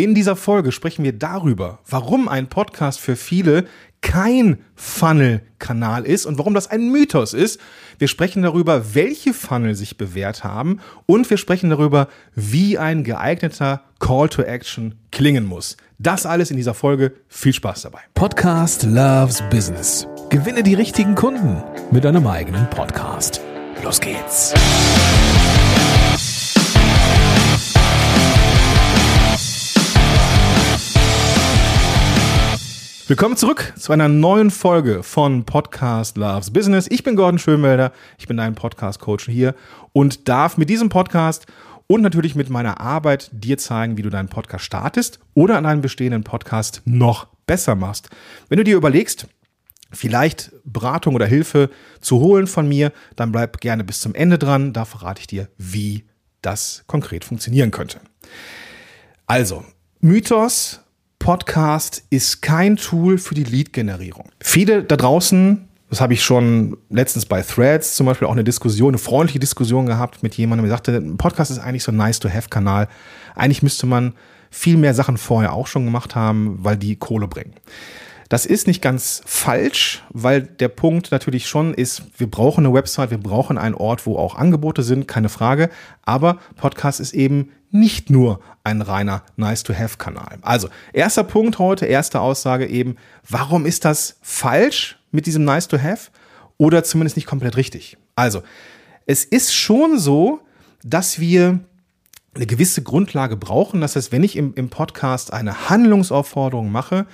In dieser Folge sprechen wir darüber, warum ein Podcast für viele kein Funnel-Kanal ist und warum das ein Mythos ist. Wir sprechen darüber, welche Funnel sich bewährt haben und wir sprechen darüber, wie ein geeigneter Call to Action klingen muss. Das alles in dieser Folge. Viel Spaß dabei. Podcast Loves Business. Gewinne die richtigen Kunden mit deinem eigenen Podcast. Los geht's. Willkommen zurück zu einer neuen Folge von Podcast Loves Business. Ich bin Gordon Schönwelder, ich bin dein Podcast-Coach hier und darf mit diesem Podcast und natürlich mit meiner Arbeit dir zeigen, wie du deinen Podcast startest oder an einem bestehenden Podcast noch besser machst. Wenn du dir überlegst, vielleicht Beratung oder Hilfe zu holen von mir, dann bleib gerne bis zum Ende dran. Da verrate ich dir, wie das konkret funktionieren könnte. Also, Mythos Podcast ist kein Tool für die Lead-Generierung. Viele da draußen, das habe ich schon letztens bei Threads zum Beispiel auch eine Diskussion, eine freundliche Diskussion gehabt mit jemandem, der sagte, ein Podcast ist eigentlich so ein Nice-to-Have-Kanal. Eigentlich müsste man viel mehr Sachen vorher auch schon gemacht haben, weil die Kohle bringen. Das ist nicht ganz falsch, weil der Punkt natürlich schon ist, wir brauchen eine Website, wir brauchen einen Ort, wo auch Angebote sind, keine Frage. Aber Podcast ist eben nicht nur ein reiner Nice-to-Have-Kanal. Also, erster Punkt heute, erste Aussage eben, warum ist das falsch mit diesem Nice-to-Have oder zumindest nicht komplett richtig? Also, es ist schon so, dass wir eine gewisse Grundlage brauchen. Das heißt, wenn ich im, im Podcast eine Handlungsaufforderung mache,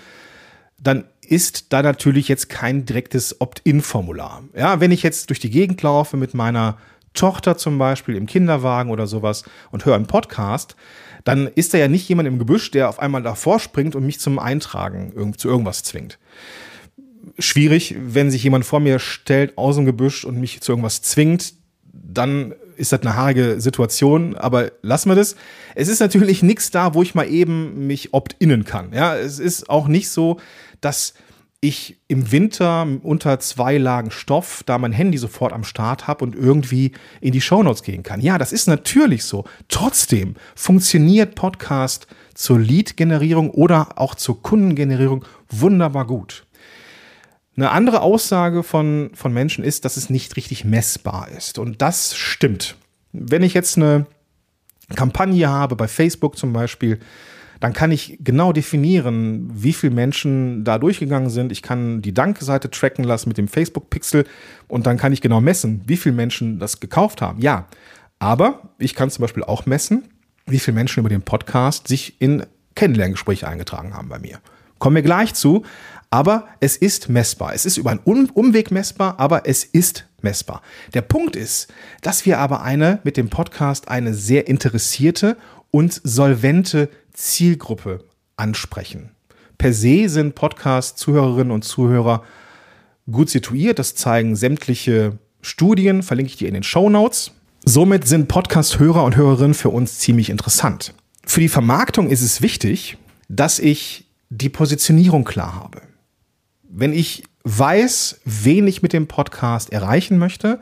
dann ist da natürlich jetzt kein direktes Opt-in-Formular. Ja, wenn ich jetzt durch die Gegend laufe mit meiner Tochter zum Beispiel im Kinderwagen oder sowas und höre einen Podcast, dann ist da ja nicht jemand im Gebüsch, der auf einmal davor springt und mich zum Eintragen zu irgendwas zwingt. Schwierig, wenn sich jemand vor mir stellt aus dem Gebüsch und mich zu irgendwas zwingt, dann ist das eine haarige Situation, aber lassen wir das. Es ist natürlich nichts da, wo ich mal eben mich opt-innen kann. Ja, es ist auch nicht so, dass ich im Winter unter zwei Lagen Stoff da mein Handy sofort am Start habe und irgendwie in die Shownotes gehen kann. Ja, das ist natürlich so. Trotzdem funktioniert Podcast zur Lead-Generierung oder auch zur Kundengenerierung wunderbar gut. Eine andere Aussage von, von Menschen ist, dass es nicht richtig messbar ist. Und das stimmt. Wenn ich jetzt eine Kampagne habe, bei Facebook zum Beispiel, dann kann ich genau definieren, wie viele Menschen da durchgegangen sind. Ich kann die Dankseite tracken lassen mit dem Facebook-Pixel und dann kann ich genau messen, wie viele Menschen das gekauft haben. Ja, aber ich kann zum Beispiel auch messen, wie viele Menschen über den Podcast sich in Kennenlerngespräche eingetragen haben bei mir. Kommen wir gleich zu. Aber es ist messbar. Es ist über einen Umweg messbar, aber es ist messbar. Der Punkt ist, dass wir aber eine mit dem Podcast eine sehr interessierte und solvente Zielgruppe ansprechen. Per se sind Podcast-Zuhörerinnen und Zuhörer gut situiert. Das zeigen sämtliche Studien, verlinke ich dir in den Show Notes. Somit sind Podcast-Hörer und Hörerinnen für uns ziemlich interessant. Für die Vermarktung ist es wichtig, dass ich die Positionierung klar habe wenn ich weiß, wen ich mit dem Podcast erreichen möchte,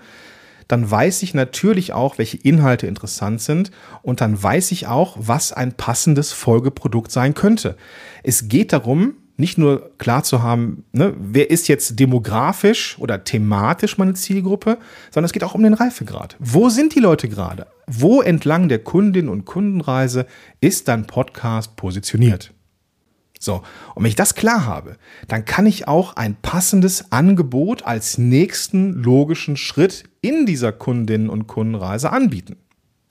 dann weiß ich natürlich auch, welche Inhalte interessant sind und dann weiß ich auch, was ein passendes Folgeprodukt sein könnte. Es geht darum, nicht nur klar zu haben, ne, wer ist jetzt demografisch oder thematisch meine Zielgruppe, sondern es geht auch um den Reifegrad. Wo sind die Leute gerade? Wo entlang der Kundin und Kundenreise ist dein Podcast positioniert? So, und wenn ich das klar habe, dann kann ich auch ein passendes Angebot als nächsten logischen Schritt in dieser Kundinnen- und Kundenreise anbieten.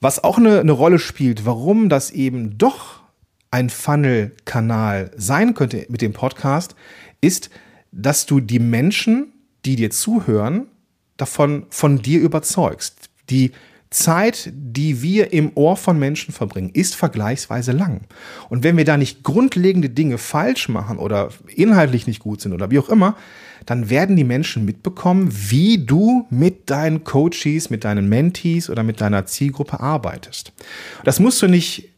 Was auch eine, eine Rolle spielt, warum das eben doch ein Funnel-Kanal sein könnte mit dem Podcast, ist, dass du die Menschen, die dir zuhören, davon von dir überzeugst. Die Zeit, die wir im Ohr von Menschen verbringen, ist vergleichsweise lang. Und wenn wir da nicht grundlegende Dinge falsch machen oder inhaltlich nicht gut sind oder wie auch immer, dann werden die Menschen mitbekommen, wie du mit deinen Coaches, mit deinen Mentees oder mit deiner Zielgruppe arbeitest. Das musst du nicht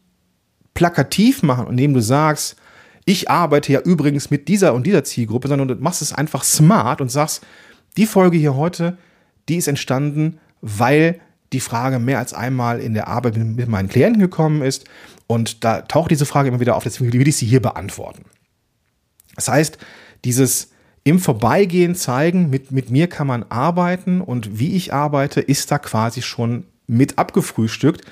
plakativ machen, indem du sagst, ich arbeite ja übrigens mit dieser und dieser Zielgruppe, sondern du machst es einfach smart und sagst, die Folge hier heute, die ist entstanden, weil die Frage mehr als einmal in der Arbeit mit meinen Klienten gekommen ist Und da taucht diese Frage immer wieder auf, deswegen will ich sie hier beantworten. Das heißt, dieses im Vorbeigehen zeigen, mit, mit mir kann man arbeiten und wie ich arbeite, ist da quasi schon mit abgefrühstückt,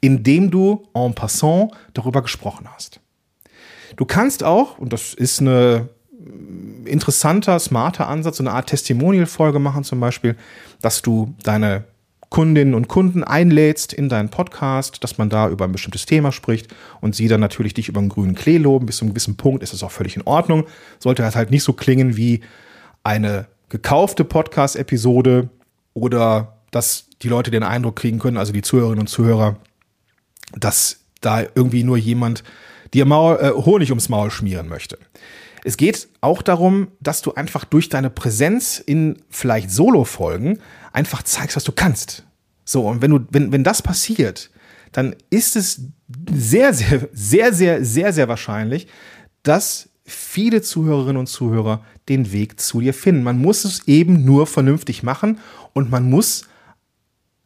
indem du en passant darüber gesprochen hast. Du kannst auch, und das ist eine interessanter, smarter Ansatz, so eine Art Testimonial-Folge machen zum Beispiel, dass du deine Kundinnen und Kunden einlädst in deinen Podcast, dass man da über ein bestimmtes Thema spricht und sie dann natürlich dich über einen grünen Klee loben. Bis zu einem gewissen Punkt ist das auch völlig in Ordnung. Sollte halt nicht so klingen wie eine gekaufte Podcast-Episode oder dass die Leute den Eindruck kriegen können, also die Zuhörerinnen und Zuhörer, dass da irgendwie nur jemand dir Maul, äh, Honig ums Maul schmieren möchte. Es geht auch darum, dass du einfach durch deine Präsenz in vielleicht Solo-Folgen einfach zeigst, was du kannst. So, und wenn du, wenn, wenn das passiert, dann ist es sehr, sehr, sehr, sehr, sehr, sehr wahrscheinlich, dass viele Zuhörerinnen und Zuhörer den Weg zu dir finden. Man muss es eben nur vernünftig machen und man muss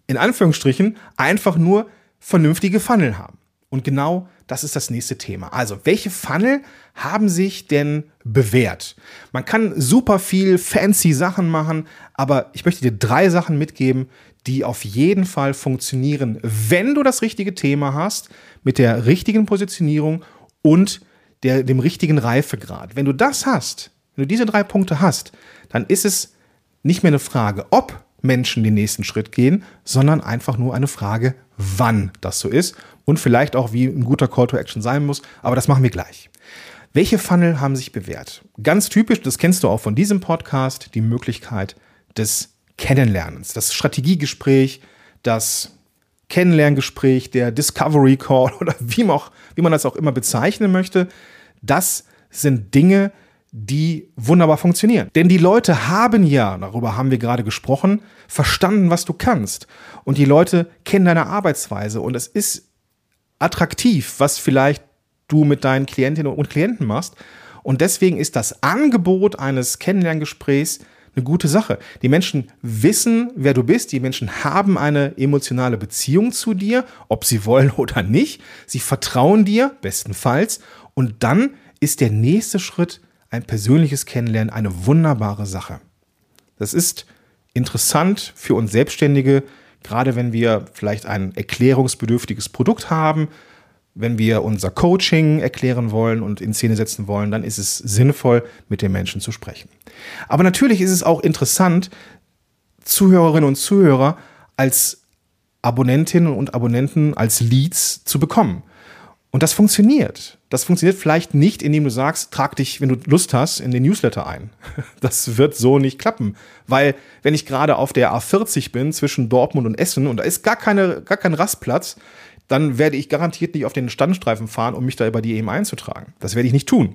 in Anführungsstrichen einfach nur vernünftige Funnel haben. Und genau das ist das nächste Thema. Also, welche Funnel haben sich denn bewährt? Man kann super viel fancy Sachen machen, aber ich möchte dir drei Sachen mitgeben, die auf jeden Fall funktionieren, wenn du das richtige Thema hast, mit der richtigen Positionierung und der, dem richtigen Reifegrad. Wenn du das hast, wenn du diese drei Punkte hast, dann ist es nicht mehr eine Frage, ob Menschen den nächsten Schritt gehen, sondern einfach nur eine Frage, wann das so ist und vielleicht auch, wie ein guter Call to Action sein muss. Aber das machen wir gleich. Welche Funnel haben sich bewährt? Ganz typisch, das kennst du auch von diesem Podcast, die Möglichkeit des Kennenlernens, das Strategiegespräch, das Kennenlerngespräch, der Discovery Call oder wie man, auch, wie man das auch immer bezeichnen möchte. Das sind Dinge, die wunderbar funktionieren. Denn die Leute haben ja, darüber haben wir gerade gesprochen, verstanden, was du kannst. Und die Leute kennen deine Arbeitsweise. Und es ist attraktiv, was vielleicht du mit deinen Klientinnen und Klienten machst. Und deswegen ist das Angebot eines Kennenlerngesprächs eine gute Sache. Die Menschen wissen, wer du bist. Die Menschen haben eine emotionale Beziehung zu dir, ob sie wollen oder nicht. Sie vertrauen dir, bestenfalls. Und dann ist der nächste Schritt ein persönliches Kennenlernen eine wunderbare Sache. Das ist interessant für uns Selbstständige, gerade wenn wir vielleicht ein erklärungsbedürftiges Produkt haben, wenn wir unser Coaching erklären wollen und in Szene setzen wollen, dann ist es sinnvoll, mit den Menschen zu sprechen. Aber natürlich ist es auch interessant, Zuhörerinnen und Zuhörer als Abonnentinnen und Abonnenten als Leads zu bekommen. Und das funktioniert. Das funktioniert vielleicht nicht, indem du sagst, trag dich, wenn du Lust hast, in den Newsletter ein. Das wird so nicht klappen. Weil, wenn ich gerade auf der A40 bin zwischen Dortmund und Essen und da ist gar, keine, gar kein Rastplatz, dann werde ich garantiert nicht auf den Standstreifen fahren, um mich da über die eben einzutragen. Das werde ich nicht tun.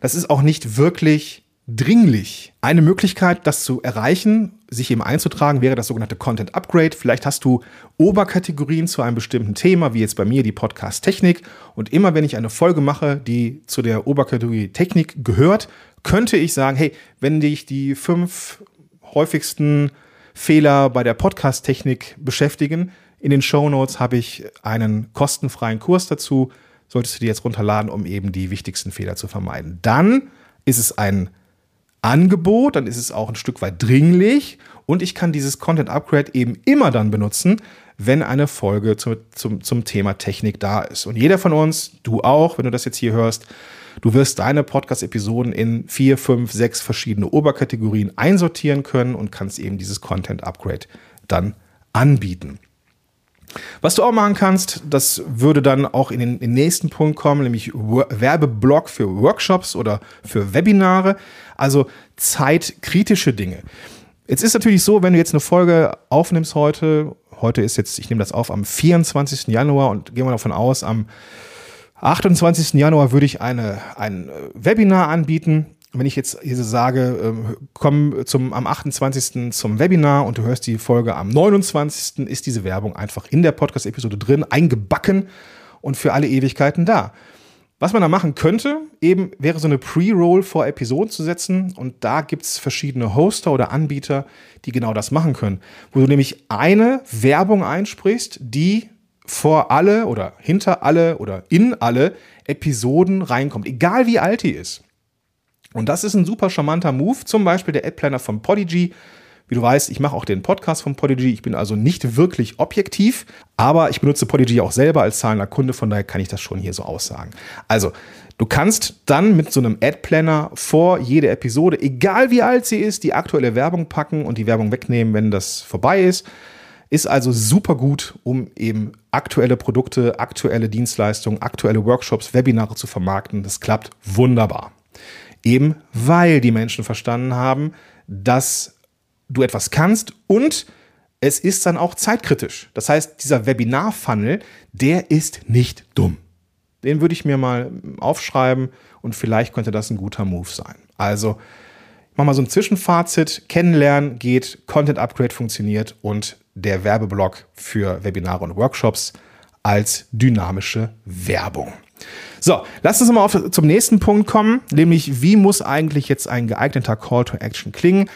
Das ist auch nicht wirklich dringlich. Eine Möglichkeit, das zu erreichen, sich eben einzutragen, wäre das sogenannte Content Upgrade. Vielleicht hast du Oberkategorien zu einem bestimmten Thema, wie jetzt bei mir die Podcast Technik. Und immer wenn ich eine Folge mache, die zu der Oberkategorie Technik gehört, könnte ich sagen, hey, wenn dich die fünf häufigsten Fehler bei der Podcast Technik beschäftigen, in den Show Notes habe ich einen kostenfreien Kurs dazu. Solltest du dir jetzt runterladen, um eben die wichtigsten Fehler zu vermeiden. Dann ist es ein Angebot, dann ist es auch ein Stück weit dringlich und ich kann dieses Content Upgrade eben immer dann benutzen, wenn eine Folge zu, zum, zum Thema Technik da ist. Und jeder von uns, du auch, wenn du das jetzt hier hörst, du wirst deine Podcast-Episoden in vier, fünf, sechs verschiedene Oberkategorien einsortieren können und kannst eben dieses Content Upgrade dann anbieten. Was du auch machen kannst, das würde dann auch in den, in den nächsten Punkt kommen, nämlich Werbeblock für Workshops oder für Webinare, also zeitkritische Dinge. Jetzt ist natürlich so, wenn du jetzt eine Folge aufnimmst heute, heute ist jetzt, ich nehme das auf am 24. Januar und gehen wir davon aus, am 28. Januar würde ich eine, ein Webinar anbieten wenn ich jetzt hier sage, ähm, komm zum, am 28. zum Webinar und du hörst die Folge am 29. ist diese Werbung einfach in der Podcast-Episode drin, eingebacken und für alle Ewigkeiten da. Was man da machen könnte, eben wäre so eine Pre-Roll vor Episoden zu setzen und da gibt es verschiedene Hoster oder Anbieter, die genau das machen können. Wo du nämlich eine Werbung einsprichst, die vor alle oder hinter alle oder in alle Episoden reinkommt, egal wie alt die ist. Und das ist ein super charmanter Move, zum Beispiel der Ad-Planner von Podigy. Wie du weißt, ich mache auch den Podcast von Podigy. Ich bin also nicht wirklich objektiv, aber ich benutze Podigy auch selber als zahlender Kunde, von daher kann ich das schon hier so aussagen. Also, du kannst dann mit so einem Ad-Planner vor jede Episode, egal wie alt sie ist, die aktuelle Werbung packen und die Werbung wegnehmen, wenn das vorbei ist. Ist also super gut, um eben aktuelle Produkte, aktuelle Dienstleistungen, aktuelle Workshops, Webinare zu vermarkten. Das klappt wunderbar. Eben weil die Menschen verstanden haben, dass du etwas kannst und es ist dann auch zeitkritisch. Das heißt, dieser Webinar-Funnel, der ist nicht dumm. Den würde ich mir mal aufschreiben und vielleicht könnte das ein guter Move sein. Also, ich mache mal so ein Zwischenfazit. Kennenlernen geht, Content Upgrade funktioniert und der Werbeblock für Webinare und Workshops als dynamische Werbung. So, lass uns mal auf, zum nächsten Punkt kommen, nämlich wie muss eigentlich jetzt ein geeigneter Call to Action klingen?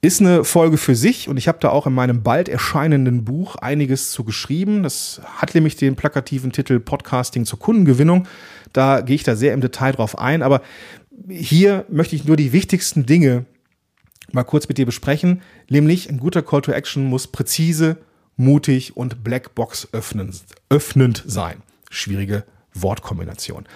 Ist eine Folge für sich und ich habe da auch in meinem bald erscheinenden Buch einiges zu geschrieben. Das hat nämlich den plakativen Titel Podcasting zur Kundengewinnung. Da gehe ich da sehr im Detail drauf ein, aber hier möchte ich nur die wichtigsten Dinge mal kurz mit dir besprechen, nämlich ein guter Call to Action muss präzise, mutig und Blackbox öffnend, öffnend sein. Schwierige Wortkombination.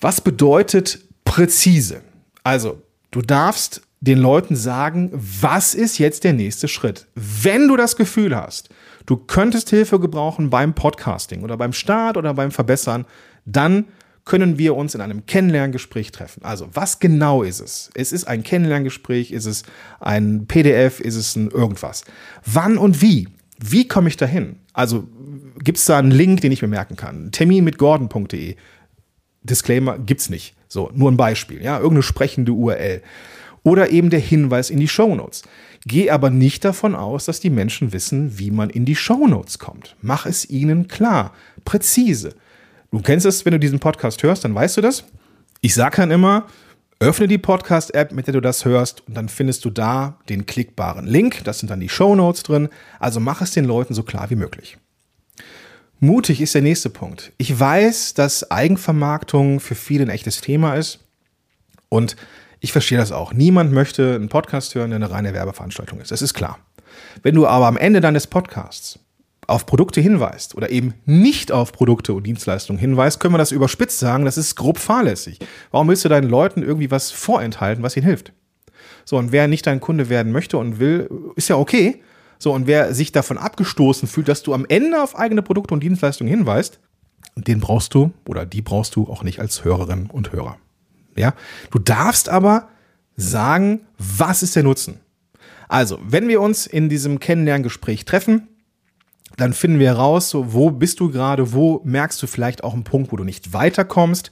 Was bedeutet präzise? Also, du darfst den Leuten sagen, was ist jetzt der nächste Schritt? Wenn du das Gefühl hast, du könntest Hilfe gebrauchen beim Podcasting oder beim Start oder beim Verbessern, dann können wir uns in einem Kennenlerngespräch treffen. Also, was genau ist es? Es ist ein Kennenlerngespräch, ist es ein PDF, ist es ein irgendwas? Wann und wie? Wie komme ich dahin? Also, gibt es da einen Link, den ich mir merken kann? Termin mit gordon.de. Disclaimer gibt's nicht. So, nur ein Beispiel, ja, irgendeine sprechende URL. Oder eben der Hinweis in die Shownotes. Geh aber nicht davon aus, dass die Menschen wissen, wie man in die Shownotes kommt. Mach es ihnen klar, präzise. Du kennst es, wenn du diesen Podcast hörst, dann weißt du das. Ich sage dann immer, öffne die Podcast-App, mit der du das hörst, und dann findest du da den klickbaren Link. Das sind dann die Shownotes drin. Also mach es den Leuten so klar wie möglich. Mutig ist der nächste Punkt. Ich weiß, dass Eigenvermarktung für viele ein echtes Thema ist. Und ich verstehe das auch. Niemand möchte einen Podcast hören, der eine reine Werbeveranstaltung ist. Das ist klar. Wenn du aber am Ende deines Podcasts auf Produkte hinweist oder eben nicht auf Produkte und Dienstleistungen hinweist, können wir das überspitzt sagen, das ist grob fahrlässig. Warum willst du deinen Leuten irgendwie was vorenthalten, was ihnen hilft? So, und wer nicht dein Kunde werden möchte und will, ist ja okay. So, und wer sich davon abgestoßen fühlt, dass du am Ende auf eigene Produkte und Dienstleistungen hinweist, den brauchst du oder die brauchst du auch nicht als Hörerin und Hörer. Ja, du darfst aber sagen, was ist der Nutzen? Also, wenn wir uns in diesem Kennenlerngespräch treffen, dann finden wir heraus, so, wo bist du gerade, wo merkst du vielleicht auch einen Punkt, wo du nicht weiterkommst.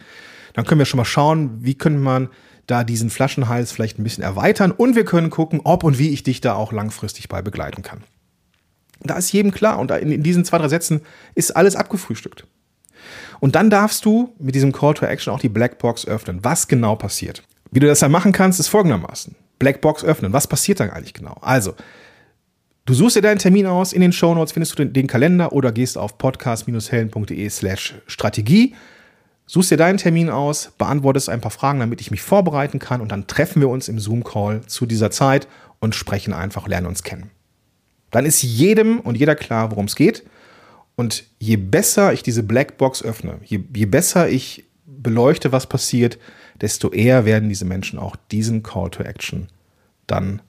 Dann können wir schon mal schauen, wie können man da diesen Flaschenhals vielleicht ein bisschen erweitern und wir können gucken, ob und wie ich dich da auch langfristig bei begleiten kann. Da ist jedem klar und in, diesen zwei, drei Sätzen ist alles abgefrühstückt. Und dann darfst du mit diesem Call to Action auch die Blackbox öffnen. Was genau passiert? Wie du das dann machen kannst, ist folgendermaßen. Blackbox öffnen. Was passiert dann eigentlich genau? Also, du suchst dir deinen Termin aus. In den Show Notes findest du den, den Kalender oder gehst auf podcast-helden.de slash Strategie Suchst dir deinen Termin aus, beantwortest ein paar Fragen, damit ich mich vorbereiten kann und dann treffen wir uns im Zoom-Call zu dieser Zeit und sprechen einfach, lernen uns kennen. Dann ist jedem und jeder klar, worum es geht. Und je besser ich diese Blackbox öffne, je, je besser ich beleuchte, was passiert, desto eher werden diese Menschen auch diesen Call to Action dann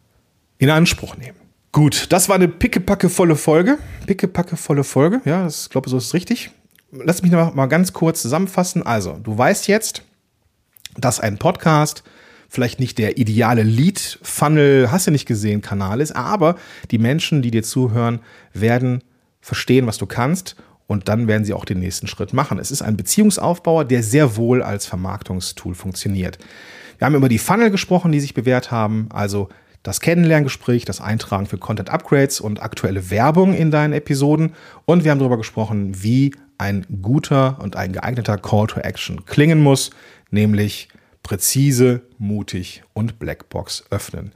in Anspruch nehmen. Gut, das war eine pickepackevolle Folge. Pickepackevolle Folge, ja, ich glaube, so ist es richtig lass mich noch mal ganz kurz zusammenfassen. Also, du weißt jetzt, dass ein Podcast vielleicht nicht der ideale Lead-Funnel, hast du nicht gesehen, Kanal ist, aber die Menschen, die dir zuhören, werden verstehen, was du kannst und dann werden sie auch den nächsten Schritt machen. Es ist ein Beziehungsaufbauer, der sehr wohl als Vermarktungstool funktioniert. Wir haben über die Funnel gesprochen, die sich bewährt haben, also das Kennenlerngespräch, das Eintragen für Content Upgrades und aktuelle Werbung in deinen Episoden. Und wir haben darüber gesprochen, wie ein guter und ein geeigneter Call to Action klingen muss, nämlich präzise, mutig und Blackbox öffnen.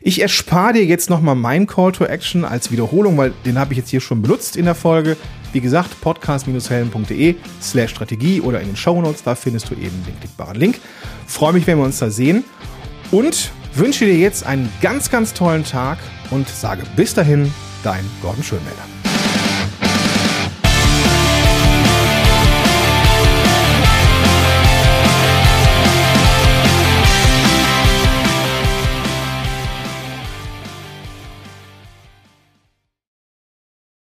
Ich erspare dir jetzt nochmal meinen Call to Action als Wiederholung, weil den habe ich jetzt hier schon benutzt in der Folge. Wie gesagt, podcast-helden.de slash Strategie oder in den Show Notes, da findest du eben den klickbaren Link. Freue mich, wenn wir uns da sehen und wünsche dir jetzt einen ganz, ganz tollen Tag und sage bis dahin, dein Gordon Schönmelder.